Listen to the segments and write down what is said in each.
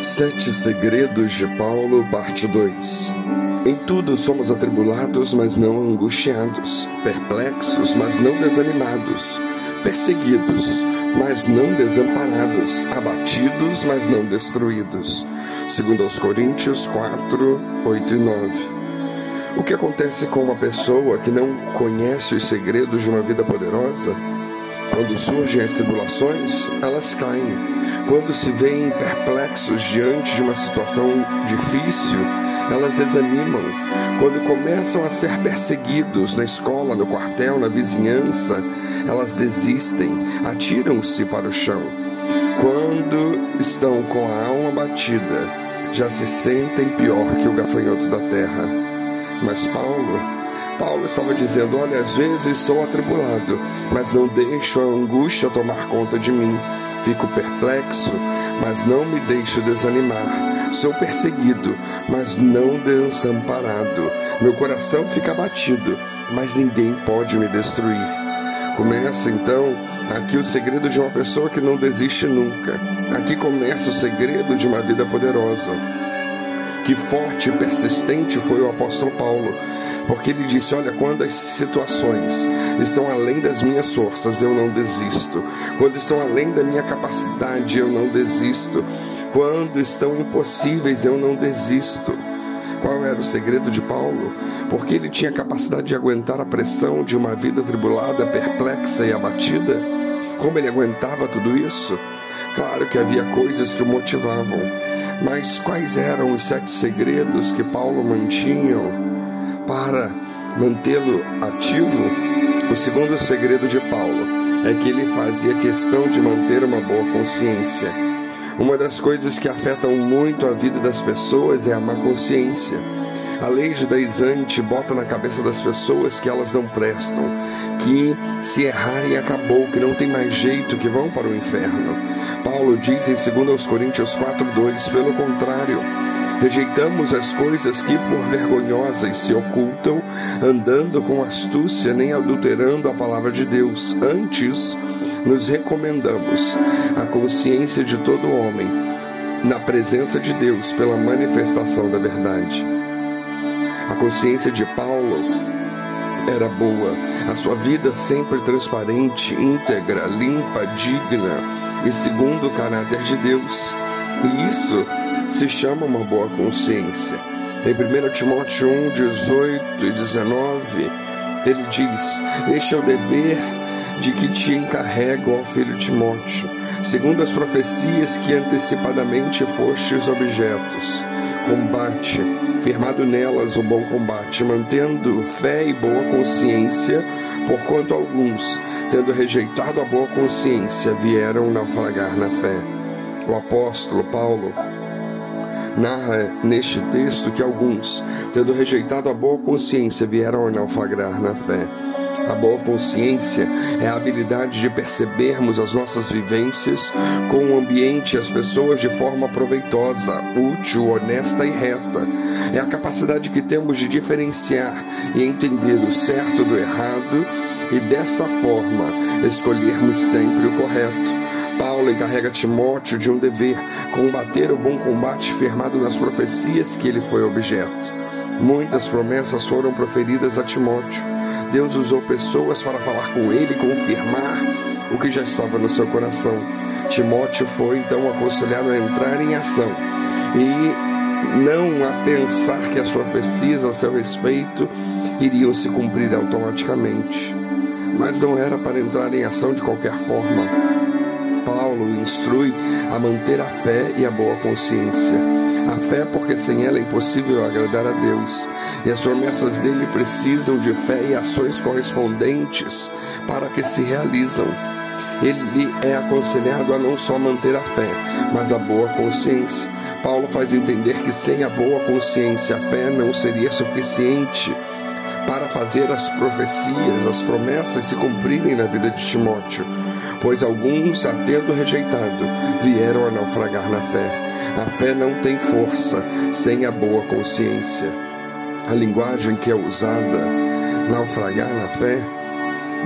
Sete Segredos de Paulo, parte 2 Em tudo somos atribulados, mas não angustiados, perplexos, mas não desanimados, perseguidos, mas não desamparados, abatidos, mas não destruídos. Segundo aos Coríntios 4, 8 e 9. O que acontece com uma pessoa que não conhece os segredos de uma vida poderosa? Quando surgem as tribulações, elas caem. Quando se veem perplexos diante de uma situação difícil, elas desanimam. Quando começam a ser perseguidos na escola, no quartel, na vizinhança, elas desistem, atiram-se para o chão. Quando estão com a alma batida, já se sentem pior que o gafanhoto da terra. Mas Paulo Paulo estava dizendo: Olha, às vezes sou atribulado, mas não deixo a angústia tomar conta de mim. Fico perplexo, mas não me deixo desanimar. Sou perseguido, mas não desamparado. Meu coração fica abatido, mas ninguém pode me destruir. Começa então aqui o segredo de uma pessoa que não desiste nunca. Aqui começa o segredo de uma vida poderosa. Que forte e persistente foi o apóstolo Paulo porque ele disse: Olha, quando as situações estão além das minhas forças, eu não desisto. Quando estão além da minha capacidade, eu não desisto. Quando estão impossíveis, eu não desisto. Qual era o segredo de Paulo? Porque ele tinha capacidade de aguentar a pressão de uma vida tribulada, perplexa e abatida? Como ele aguentava tudo isso? Claro que havia coisas que o motivavam, mas quais eram os sete segredos que Paulo mantinha para mantê-lo ativo, o segundo segredo de Paulo é que ele fazia questão de manter uma boa consciência. Uma das coisas que afetam muito a vida das pessoas é a má consciência. A lei judaizante bota na cabeça das pessoas que elas não prestam, que se errarem acabou, que não tem mais jeito, que vão para o inferno. Paulo diz em 2 Coríntios 4:2, pelo contrário, Rejeitamos as coisas que por vergonhosas se ocultam, andando com astúcia nem adulterando a palavra de Deus. Antes, nos recomendamos a consciência de todo homem na presença de Deus pela manifestação da verdade. A consciência de Paulo era boa, a sua vida sempre transparente, íntegra, limpa, digna e segundo o caráter de Deus. E isso se chama uma boa consciência. Em 1 Timóteo 1, 18 e 19, ele diz: Este é o dever de que te encarrego, ó filho Timóteo, segundo as profecias que antecipadamente fostes objetos. Combate, firmado nelas o bom combate, mantendo fé e boa consciência, porquanto alguns, tendo rejeitado a boa consciência, vieram naufragar na fé. O apóstolo Paulo narra neste texto que alguns, tendo rejeitado a boa consciência, vieram naufragar na fé. A boa consciência é a habilidade de percebermos as nossas vivências com o ambiente e as pessoas de forma proveitosa, útil, honesta e reta. É a capacidade que temos de diferenciar e entender o certo do errado e dessa forma escolhermos sempre o correto. Paulo encarrega Timóteo de um dever, combater o bom combate firmado nas profecias que ele foi objeto. Muitas promessas foram proferidas a Timóteo. Deus usou pessoas para falar com ele e confirmar o que já estava no seu coração. Timóteo foi então aconselhado a entrar em ação e não a pensar que as profecias a seu respeito iriam se cumprir automaticamente. Mas não era para entrar em ação de qualquer forma. Paulo o instrui a manter a fé e a boa consciência. A fé, porque sem ela é impossível agradar a Deus, e as promessas dele precisam de fé e ações correspondentes para que se realizam. Ele é aconselhado a não só manter a fé, mas a boa consciência. Paulo faz entender que sem a boa consciência, a fé não seria suficiente para fazer as profecias, as promessas se cumprirem na vida de Timóteo pois alguns, a tendo rejeitado, vieram a naufragar na fé. A fé não tem força sem a boa consciência. A linguagem que é usada, naufragar na fé,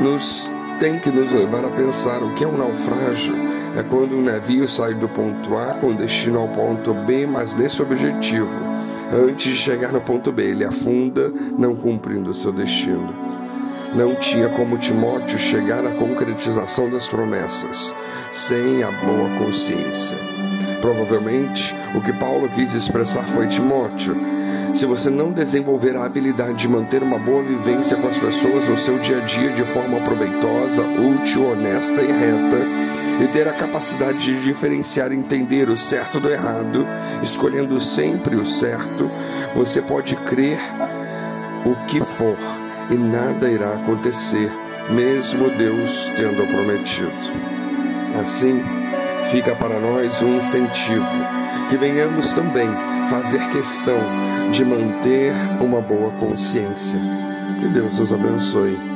nos tem que nos levar a pensar o que é um naufrágio. é quando um navio sai do ponto A com destino ao ponto B, mas nesse objetivo. Antes de chegar no ponto B, ele afunda, não cumprindo o seu destino. Não tinha como Timóteo chegar à concretização das promessas sem a boa consciência. Provavelmente, o que Paulo quis expressar foi Timóteo. Se você não desenvolver a habilidade de manter uma boa vivência com as pessoas no seu dia a dia de forma proveitosa, útil, honesta e reta, e ter a capacidade de diferenciar e entender o certo do errado, escolhendo sempre o certo, você pode crer o que for e nada irá acontecer, mesmo Deus tendo prometido. Assim, fica para nós um incentivo que venhamos também fazer questão de manter uma boa consciência. Que Deus nos abençoe.